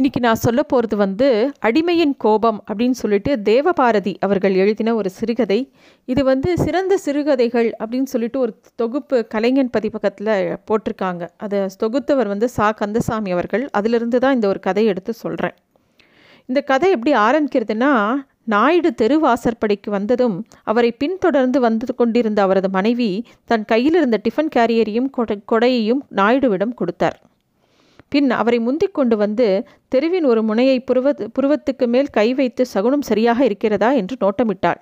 இன்றைக்கி நான் சொல்ல போகிறது வந்து அடிமையின் கோபம் அப்படின்னு சொல்லிட்டு தேவபாரதி அவர்கள் எழுதின ஒரு சிறுகதை. இது வந்து சிறந்த சிறுகதைகள் அப்படின்னு சொல்லிட்டு ஒரு தொகுப்பு கலைஞன் பதிப்பகத்தில் போட்டிருக்காங்க. அதை தொகுத்தவர் வந்து சா. கந்தசாமி அவர்கள். அதிலிருந்து தான் இந்த ஒரு கதையை எடுத்து சொல்கிறேன் இந்த கதை எப்படி ஆரம்பிக்கிறதுனா நாயுடு தெருவாசற்படிக்கு வந்ததும் அவரை பின்தொடர்ந்து வந்து கொண்டிருந்த அவரது மனைவி தன் கையில் இருந்த டிஃபன் கேரியரையும் கொடை கொடையையும் நாயுடுவிடம் கொடுத்தார். பின் அவரை முந்திக் கொண்டு வந்து தெருவின் ஒரு முனையை புருவ புருவத்துக்கு மேல் கை வைத்து சகுனம் சரியாக இருக்கிறதா? என்று நோட்டமிட்டாள்.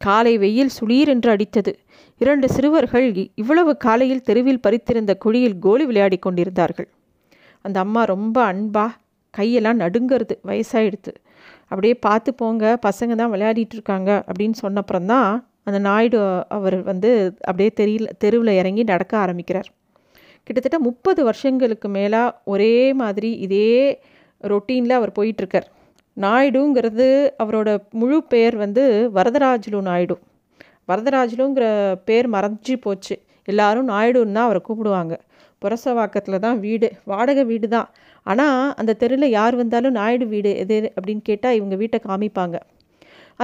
காலை வெயில் சுளீர் என்று அடித்தது. இரண்டு சிறுவர்கள் இவ்வளவு காலையில் தெருவில் பறித்திருந்த குழியில் கோலி விளையாடி கொண்டிருந்தார்கள். அந்த அம்மா ரொம்ப அன்பா கையெல்லாம் நடுங்கிறது வயசாயிடுது அப்படியே பார்த்து போங்க பசங்க தான் விளையாடிட்டு இருக்காங்க அப்படின்னு சொன்னப்புறம்தான் அந்த நாயுடு அவர் வந்து அப்படியே தெரியல தெருவில் இறங்கி நடக்க ஆரம்பிக்கிறார். கிட்டத்தட்ட முப்பது வருஷங்களுக்கு மேலாக ஒரே மாதிரி இதே ரொட்டீனில் அவர் போயிட்டுருக்கார். நாயுடுங்கிறது அவரோட முழு பெயர் வந்து வரதராஜலு நாயுடு. வரதராஜலுங்கிற பேர் மறைஞ்சி போச்சு. எல்லாரும் நாயுடுன்னு தான் அவரை கூப்பிடுவாங்க. புரசவாக்கத்தில் தான் வீடு வாடகை வீடு தான். ஆனால் அந்த தெருவில் யார் வந்தாலும் நாயுடு வீடு எது அப்படின்னு கேட்டால் இவங்க வீட்டை காமிப்பாங்க.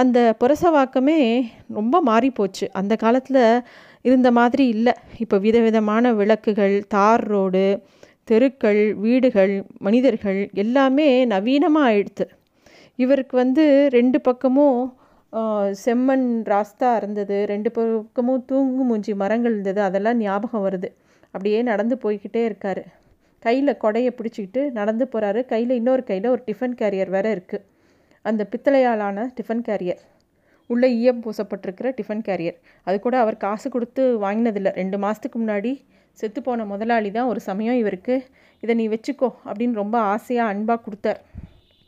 அந்த புரசவாக்கமே ரொம்ப மாறி போச்சு அந்த காலத்தில் இருந்த மாதிரி இல்லை. இப்போ விதவிதமான விளக்குகள் தார் ரோடு தெருக்கள் வீடுகள் மனிதர்கள் எல்லாமே நவீனமாக ஆயிடுத்து. இவருக்கு வந்து ரெண்டு பக்கமும் செம்மண் ராஸ்தா இருந்தது. ரெண்டு பக்கமும் தூங்கு மூஞ்சி மரங்கள் இருந்தது. அதெல்லாம் ஞாபகம் வருது. அப்படியே நடந்து போய்கிட்டே இருக்கார். கையில் கொடையை பிடிச்சிக்கிட்டு நடந்து போகிறாரு கையில் இன்னொரு கையில் ஒரு டிஃபன் கேரியர் வேறு இருக்குது அந்த பித்தளையாலான டிஃபன் கேரியர். உள்ளே ஈயம் பூசப்பட்டிருக்கிற டிஃபன் கேரியர். அது கூட அவர் காசு கொடுத்து வாங்கினதில்லை. ரெண்டு மாதத்துக்கு முன்னாடி செத்து போன முதலாளி தான் ஒரு சமயம் இவருக்கு இதை நீ வச்சுக்கோ அப்படின்னு ரொம்ப ஆசையாக அன்பாக கொடுத்தார்.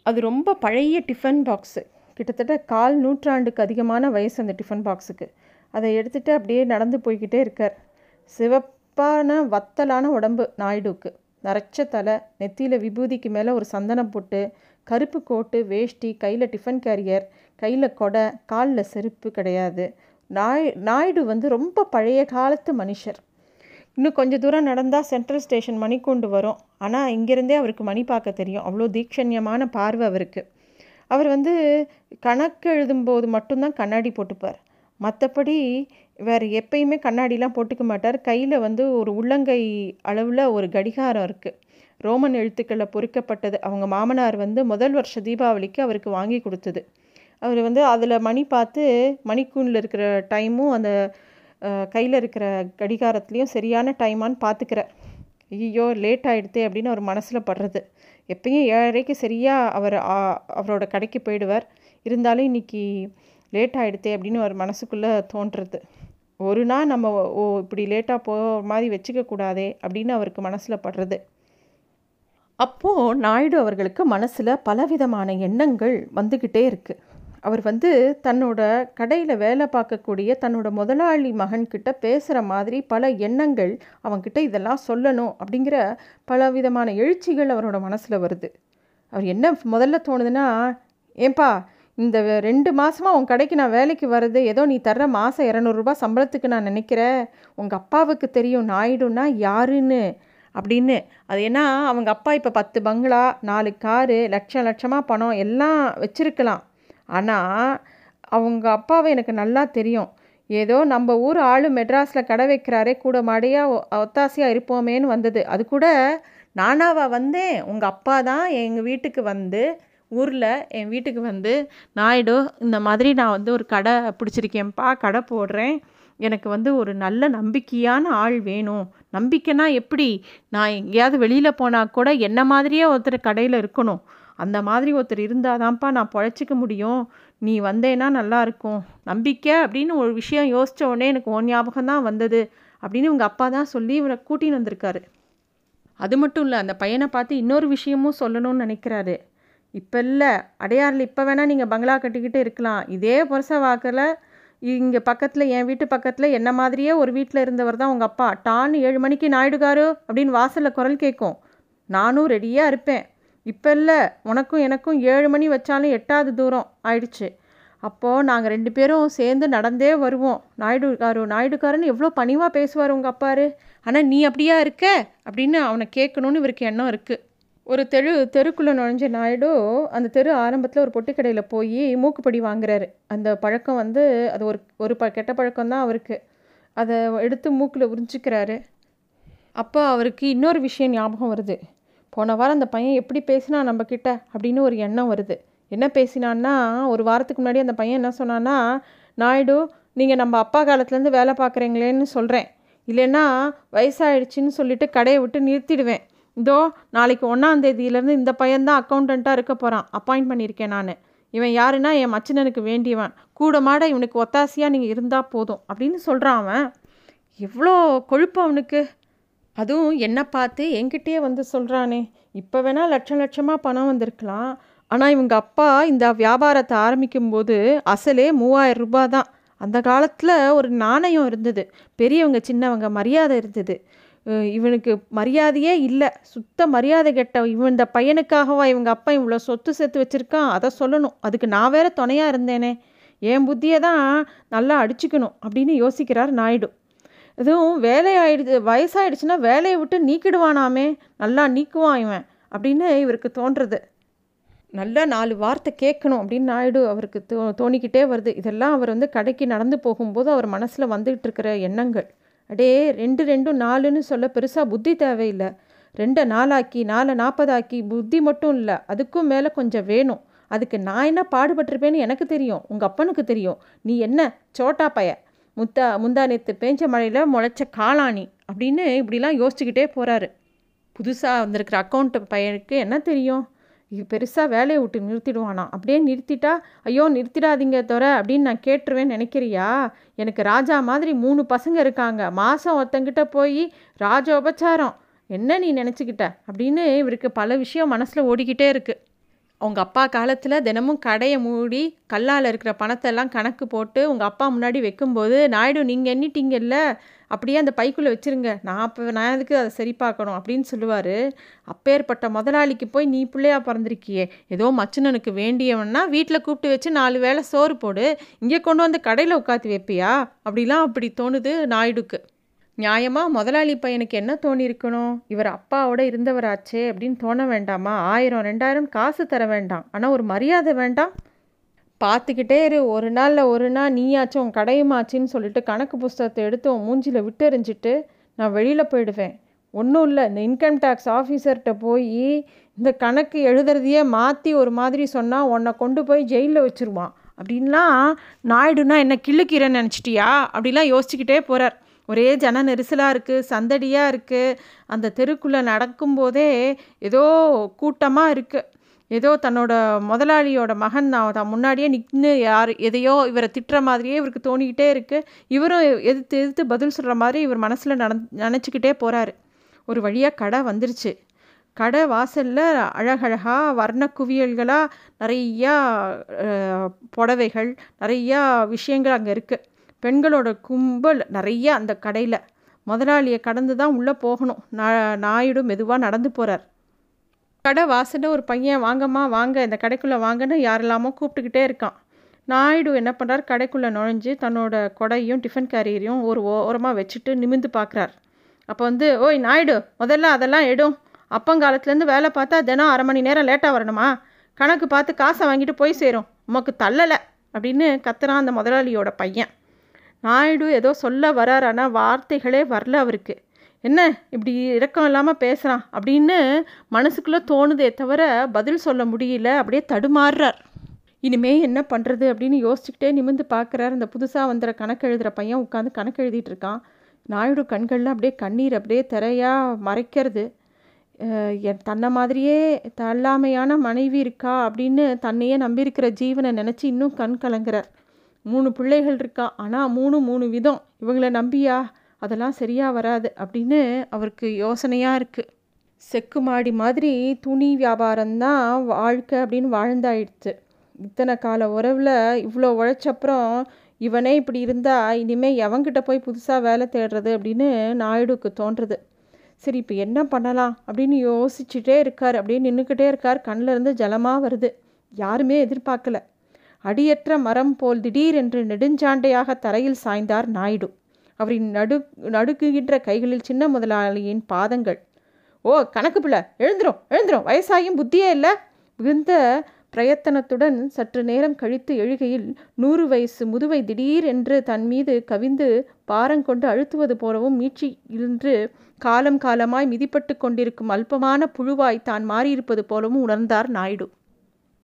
அது ரொம்ப பழைய டிஃபன் பாக்ஸு. கிட்டத்தட்ட கால் நூற்றாண்டுக்கு அதிகமான வயசு அந்த டிஃபன் பாக்ஸுக்கு. அதை எடுத்துகிட்டு அப்படியே நடந்து போய்கிட்டே இருக்கார். சிவப்பான வத்தலான உடம்பு நாயுடுக்கு நரைச்ச தலை நெத்தியில் விபூதிக்கு மேலே ஒரு சந்தனம் போட்டு கருப்பு கோட்டு வேஷ்டி கையில் டிஃபன் கேரியர் கையில் கொடை காலில் செருப்பு கிடையாது. நாய் நாயுடு வந்து ரொம்ப பழைய காலத்து மனுஷர். இன்னும் கொஞ்சம் தூரம் நடந்தால் சென்ட்ரல் ஸ்டேஷன் மணி கொண்டு வரும். ஆனால் இங்கேருந்தே அவருக்கு மணி பார்க்க தெரியும். அவ்வளோ தீட்சண்யமான பார்வை அவருக்கு. அவர் வந்து கணக்கு எழுதும்போது மட்டும்தான் கண்ணாடி போட்டுப்பார். மற்றபடி வேறு எப்பயுமே கண்ணாடிலாம் போட்டுக்க மாட்டார். கையில் வந்து ஒரு உள்ளங்கை அளவில் ஒரு கடிகாரம் இருக்குது ரோமன் எழுத்துக்களில் பொறிக்கப்பட்டது. அவங்க மாமனார் வந்து முதல் வருஷ தீபாவளிக்கு அவருக்கு வாங்கி கொடுத்தது. அவர் வந்து அதில் மணி பார்த்து மணிக்கூண்டில் இருக்கிற டைமும் அந்த கையில் இருக்கிற கடிகாரத்துலேயும் சரியான டைமான்னு பார்த்துக்கிறார் ஐயோ லேட் ஆகிடுது அப்படின்னு அவர் மனசில் படுறது. எப்பயும் ஏழரைக்கு சரியாக அவர் அவரோட கடைக்கு போயிடுவார். இருந்தாலும் இன்றைக்கி லேட் ஆகிடுதே அப்படின்னு அவர் மனசுக்குள்ளே தோன்றுறது. ஒரு நாள் நம்ம ஓ இப்படி லேட்டாக போகிற மாதிரி வச்சுக்கக்கூடாதே அப்படின்னு அவருக்கு மனசில் படுறது. அப்போது நாயுடு அவர்களுக்கு மனசில் பலவிதமான எண்ணங்கள் வந்துக்கிட்டே இருக்குது அவர் வந்து தன்னோட கடையில் வேலை பார்க்கக்கூடிய தன்னோட முதலாளி மகன்கிட்ட பேசுகிற மாதிரி பல எண்ணங்கள் அவங்கிட்ட இதெல்லாம் சொல்லணும் அப்படிங்கிற பல விதமான எழுச்சிகள் அவரோட மனசில் வருது. அவர் என்ன முதல்ல தோணுதுன்னா ஏன்பா இந்த ரெண்டு மாதமாக உன் கடைக்கு நான் வேலைக்கு வர்றது ஏதோ நீ தர்ற மாதம் இரநூறுபா சம்பளத்துக்கு நான் நினைக்கிறேன் உங்கள் அப்பாவுக்கு தெரியும் நாயுடுன்னா யாருன்னு? அப்படின்னு. அது ஏன்னா அவங்க அப்பா இப்போ பத்து பங்களா நாலு காரு லட்சம் லட்சமாக பணம் எல்லாம் வச்சுருக்கலாம். ஆனால் அவங்க அப்பாவை எனக்கு நல்லா தெரியும். ஏதோ நம்ம ஊர் ஆளு மெட்ராஸில் கடை வைக்கிறாரே கூட மாடையாக ஒத்தாசையாக இருப்போமேன்னு வந்தது. அது கூட நானாவா வந்தேன். உங்கள் அப்பா தான் எங்கள் வீட்டுக்கு வந்து ஊரில் என் வீட்டுக்கு வந்து நாயுடு இந்த மாதிரி நான் வந்து ஒரு கடை பிடிச்சிருக்கேன்ப்பா கடை போடுறேன். எனக்கு வந்து ஒரு நல்ல நம்பிக்கையான ஆள் வேணும். நம்பிக்கைனா எப்படி? நான் எங்கேயாவது வெளியில் போனால் கூட என்ன மாதிரியே ஒருத்தர் கடையில் இருக்கணும். அந்த மாதிரி ஒருத்தர் இருந்தால் தான்ப்பா நான் பொழைச்சிக்க முடியும். நீ வந்தேன்னா நல்லாயிருக்கும் நம்பிக்கை அப்படின்னு ஒரு விஷயம் யோசித்த உடனே எனக்கு ஓ ஞாபகம் தான் வந்தது அப்படின்னு உங்கள் அப்பா தான் சொல்லி இவரை கூட்டின்னு வந்திருக்காரு. அது மட்டும் இல்லை அந்த பையனை பார்த்து இன்னொரு விஷயமும் சொல்லணும்னு நினைக்கிறாரு. இப்போ இல்லை அடையாறில் இப்போ வேணால் நீங்கள் பங்களா கட்டிக்கிட்டு இருக்கலாம். இதே புரச வாக்கில் இங்கே பக்கத்தில் என் வீட்டு பக்கத்தில் என்ன மாதிரியே ஒரு வீட்டில் இருந்தவர் தான் உங்கள் அப்பா. டான்னு ஏழு மணிக்கு நாயுடுகாரு அப்படின்னு வாசலில் குரல் கேட்கும். நானும் ரெடியாக இருப்பேன். இப்போ இல்லை உனக்கும் எனக்கும் ஏழு மணி வச்சாலும் எட்டாவது தூரம் ஆயிடுச்சு. அப்போது நாங்கள் ரெண்டு பேரும் சேர்ந்து நடந்தே வருவோம். நாயுடுகாரு நாயுடுகாருன்னு எவ்வளோ பணிவாக பேசுவார் உங்கள் அப்பாரு. ஆனால் நீ அப்படியா இருக்க? அப்படின்னு அவனை கேட்கணுன்னு இவருக்கு எண்ணம் இருக்குது ஒரு தெரு தெருக்குள்ளே நுழைஞ்ச நாயுடு அந்த தெரு ஆரம்பத்தில் ஒரு பொட்டிக்கடையில் போய் மூக்குப்படி வாங்குறாரு. அந்த பழக்கம் வந்து அது ஒரு ஒரு ப கெட்ட பழக்கம் தான் அவருக்கு. அதை எடுத்து மூக்கில் உறிஞ்சிக்கிறாரு. அப்போ அவருக்கு இன்னொரு விஷயம் ஞாபகம் வருது. போன வாரம் அந்த பையன் எப்படி பேசினா நம்மக்கிட்ட அப்படின்னு ஒரு எண்ணம் வருது. என்ன பேசினான்னா ஒரு வாரத்துக்கு முன்னாடி அந்த பையன் என்ன சொன்னான்னா நாயுடு நீங்கள் நம்ம அப்பா காலத்துலேருந்து வேலை பார்க்குறீங்களேன்னு சொல்கிறேன் இல்லைன்னா வயசாகிடுச்சின்னு சொல்லிட்டு கடையை விட்டு நிறுத்திடுவேன். இதோ நாளைக்கு ஒன்றாந்தேதியிலேருந்து இந்த பையன்தான் அக்கௌண்டண்ட்டாக இருக்க போகிறான் அப்பாயிண்ட் பண்ணியிருக்கேன் நான். இவன் யாருன்னா என் மச்சினனுக்கு வேண்டியவன். கூட மாட இவனுக்கு ஒத்தாசியாக நீங்கள் இருந்தால் போதும் அப்படின்னு சொல்கிறான் அவன். எவ்வளோ கொழுப்பு அவனுக்கு. அதுவும் என்னை பார்த்து என்கிட்டயே வந்து சொல்கிறானே இப்போ வேணால் லட்சம் லட்சமாக பணம் வந்திருக்கலாம். ஆனால் இவங்க அப்பா இந்த வியாபாரத்தை ஆரம்பிக்கும்போது அசலே மூவாயிரம் ரூபாய் தான். அந்த காலத்தில் ஒரு நாணயம் இருந்தது. பெரியவங்க சின்னவங்க மரியாதை இருந்தது. இவனுக்கு மரியாதையே இல்லை. சுத்த மரியாதை கெட்ட இவன் இந்த பையனுக்காகவா இவங்க அப்பா இவ்வளோ சொத்து சேர்த்து வச்சுருக்கான்? அதை சொல்லணும். அதுக்கு நான் வேற துணையாக இருந்தேனே. என் புத்தியை தான் நல்லா அடிச்சுக்கணும் அப்படின்னு யோசிக்கிறார் நாயுடு. இதுவும் வேலையாயிடுது வயசாயிடுச்சுன்னா வேலையை விட்டு நீக்கிடுவானாமே. நல்லா நீக்குவான் இவன் அப்படின்னு இவருக்கு தோன்றுறது. நல்லா நாலு வார்த்தை கேட்கணும் அப்படின்னு நாயுடு அவருக்கு தோ தோணிக்கிட்டே வருது. இதெல்லாம் அவர் வந்து கடைக்கு நடந்து போகும்போது அவர் மனசில் வந்துகிட்டு இருக்கிற எண்ணங்கள். அடே ரெண்டு ரெண்டும் நாலுன்னு சொல்ல பெருசாக புத்தி தேவையில்லை. ரெண்டை நாலாக்கி நாலை நாற்பதாக்கி புத்தி மட்டும் இல்லை அதுக்கும் மேலே கொஞ்சம் வேணும். அதுக்கு நான் என்ன பாடுபட்டிருப்பேன்னு எனக்கு தெரியும் உங்கள் அப்பனுக்கு தெரியும். நீ என்ன சோட்டா பைய? முத்தா முந்தா நேற்று பேஞ்ச மழையில் முளைச்ச காளானி அப்படின்னு இப்படிலாம் யோசிச்சுக்கிட்டே போகிறாரு புதுசாக வந்திருக்கிற அக்கௌண்ட் பையனுக்கு என்ன தெரியும்? பெருசாக வேலையை விட்டு நிறுத்திடுவானா? அப்படியே நிறுத்திட்டா ஐயோ நிறுத்திடாதீங்க தவிர அப்படின்னு நான் கேட்டுருவேன்னு நினைக்கிறியா? எனக்கு ராஜா மாதிரி மூணு பசங்க இருக்காங்க. மாதம் ஒருத்தங்கிட்ட போய் ராஜ உபச்சாரம் என்ன நீ நினச்சிக்கிட்ட? அப்படின்னு இவருக்கு பல விஷயம் மனசில் ஓடிக்கிட்டே இருக்குது அவங்க அப்பா காலத்தில் தினமும் கடையை மூடி கல்லால் இருக்கிற பணத்தெல்லாம் கணக்கு போட்டு உங்கள் அப்பா முன்னாடி வைக்கும்போது நாயுடு நீங்கள் எண்ணிட்டீங்கல்ல அப்படியே அந்த பைக்குள்ளே வச்சுருங்க. நான் அப்போ நான் எதுக்கு அதை சரி பார்க்கணும்? அப்படின்னு சொல்லுவார். அப்பேற்பட்ட முதலாளிக்கு போய் நீ பிள்ளையா பிறந்திருக்கியே. ஏதோ மச்சனனுக்கு வேண்டியவன்னா வீட்டில் கூப்பிட்டு வச்சு நாலு வேளை சோறு போடு. இங்கே கொண்டு வந்து கடையில் உட்காந்து வைப்பியா? அப்படிலாம் அப்படி தோணுது நாயுடுக்கு. நியாயமாக முதலாளி பையனுக்கு என்ன தோணியிருக்கணும் இவர் அப்பாவோட இருந்தவராச்சே அப்படின்னு தோண வேண்டாமா? ஆயிரம் ரெண்டாயிரம் காசு தர வேண்டாம். ஆனால் ஒரு மரியாதை வேண்டாம். பார்த்துக்கிட்டே இரு. ஒரு நாளில் ஒரு நாள் நீயாச்சும் உன் கடையுமாச்சின்னு சொல்லிட்டு கணக்கு புஸ்தகத்தை எடுத்து உன் மூஞ்சியில் விட்டு எறிஞ்சிட்டு நான் வெளியில் போயிடுவேன். ஒன்றும் இல்லை. இந்த இன்கம் டேக்ஸ் ஆஃபீஸர்கிட்ட போய் இந்த கணக்கு எழுதுறதையே மாற்றி ஒரு மாதிரி சொன்னால் உன்னை கொண்டு போய் ஜெயிலில் வச்சுருவான். அப்படின்லாம் நாயுடுனா என்ன கிள்ளுக்கீரை நினச்சிட்டியா? அப்படிலாம் யோசிச்சுக்கிட்டே போகிறார் ஒரே ஜன நெரிசலாக இருக்குது சந்தடியாக இருக்குது அந்த தெருக்குள்ளே நடக்கும்போதே ஏதோ கூட்டமாக இருக்குது ஏதோ தன்னோட முதலாளியோட மகன் நான் தான் முன்னாடியே நின்று யார் எதையோ இவரை திட்டுற மாதிரியே இவருக்கு தோணிக்கிட்டே இருக்குது இவரும் எதிர்த்து எதிர்த்து பதில் சொல்கிற மாதிரி இவர் மனசில் நட நினச்சிக்கிட்டே போகிறாரு ஒரு வழியாக கடை வந்துருச்சு. கடை வாசலில் அழகழகாக வர்ண குவியல்களாக நிறையா புடவைகள் நிறையா விஷயங்கள் அங்கே இருக்குது பெண்களோட கும்பல் நிறைய அந்த கடையில். முதலாளியை கடந்து தான் உள்ளே போகணும். நாயுடு மெதுவாக நடந்து போகிறார் கடை வாசலில் ஒரு பையன் வாங்கம்மா வாங்க இந்த கடைக்குள்ளே வாங்கன்னு யாரெல்லாமோ கூப்பிட்டுக்கிட்டே இருக்கான். நாயுடு என்ன பண்ணுறார் கடைக்குள்ளே நுழைஞ்சு தன்னோட கொடையும் டிஃபன் கேரியரையும் ஒரு ஓரமாக வச்சுட்டு நிமிந்து பார்க்குறார் அப்போ வந்து ஓய் நாயுடு முதல்ல அதெல்லாம் எடும் அப்பங்காலத்துலேருந்து வேலை பார்த்தா தினம் அரை மணி நேரம் லேட்டாக வரணுமா? கணக்கு பார்த்து காசை வாங்கிட்டு போய் சேரும். உமக்கு தள்ளலை. அப்படின்னு கத்துறான் அந்த முதலாளியோட பையன். நாயுடு ஏதோ சொல்ல வரார் ஆனால் வார்த்தைகளே வரல அவருக்கு. என்ன இப்படி இறக்கம் இல்லாமல் பேசுகிறான் அப்படின்னு மனசுக்குள்ளே தோணுதே தவிர பதில் சொல்ல முடியல அப்படியே தடுமாறுறார். இனிமே என்ன பண்ணுறது அப்படின்னு யோசிச்சுக்கிட்டே நிமிந்து பார்க்குறார் அந்த புதுசாக வந்துற கணக்கு எழுதுகிற பையன் உட்காந்து கணக்கு எழுதிட்டு இருக்கான். நாயுடு கண்களில் அப்படியே கண்ணீர் அப்படியே திரையாக மறைக்கிறது. என் தன்னை மாதிரியே தள்ளாமையான மனைவி இருக்கா அப்படின்னு தன்னையே நம்பியிருக்கிற ஜீவனை நினச்சி இன்னும் கண் கலங்குறார். மூணு பிள்ளைகள் இருக்கா? ஆனால் மூணு மூணு விதம். இவங்கள நம்பியா? அதெல்லாம் சரியாக வராது அப்படின்னு அவருக்கு யோசனையாக இருக்குது செக்கு மாடி மாதிரி துணி வியாபாரம்தான் வாழ்க்கை அப்படின்னு வாழ்ந்தாயிடுச்சு. இத்தனை கால உறவில் இவ்வளோ உழைச்சப்புறம் இவனே இப்படி இருந்தால் இனிமேல் எவங்கிட்ட போய் புதுசாக வேலை தேடுறது அப்படின்னு நாயுடுக்கு தோன்றுறது சரி இப்போ என்ன பண்ணலாம் அப்படின்னு யோசிச்சுட்டே இருக்கார். அப்படின்னு நின்றுக்கிட்டே இருக்கார். கண்ணிலேருந்து ஜலமாக வருது. யாருமே எதிர்பார்க்கல. அடியற்ற மரம் போல் திடீரென்று நெடுஞ்சாண்டையாக தரையில் சாய்ந்தார் நாயுடு. அவரின் நடு நடுக்குகின்ற கைகளில் சின்ன முதலாளியின் பாதங்கள். ஓ கணக்கு பிள்ளை எழுந்துரும் எழுந்துரும் வயசாயும் புத்தியே இல்லை? மிகுந்த பிரயத்தனத்துடன் சற்று நேரம் கழித்து எழுகையில் நூறு வயசு முதுவை திடீர் என்று தன் மீது கவிந்து பாரங்கொண்டு அழுத்துவது போலவும் மீட்சி இன்று காலம் காலமாய் மிதிப்பட்டு கொண்டிருக்கும் அல்பமான புழுவாய் தான் மாறியிருப்பது போலவும் உணர்ந்தார் நாயுடு.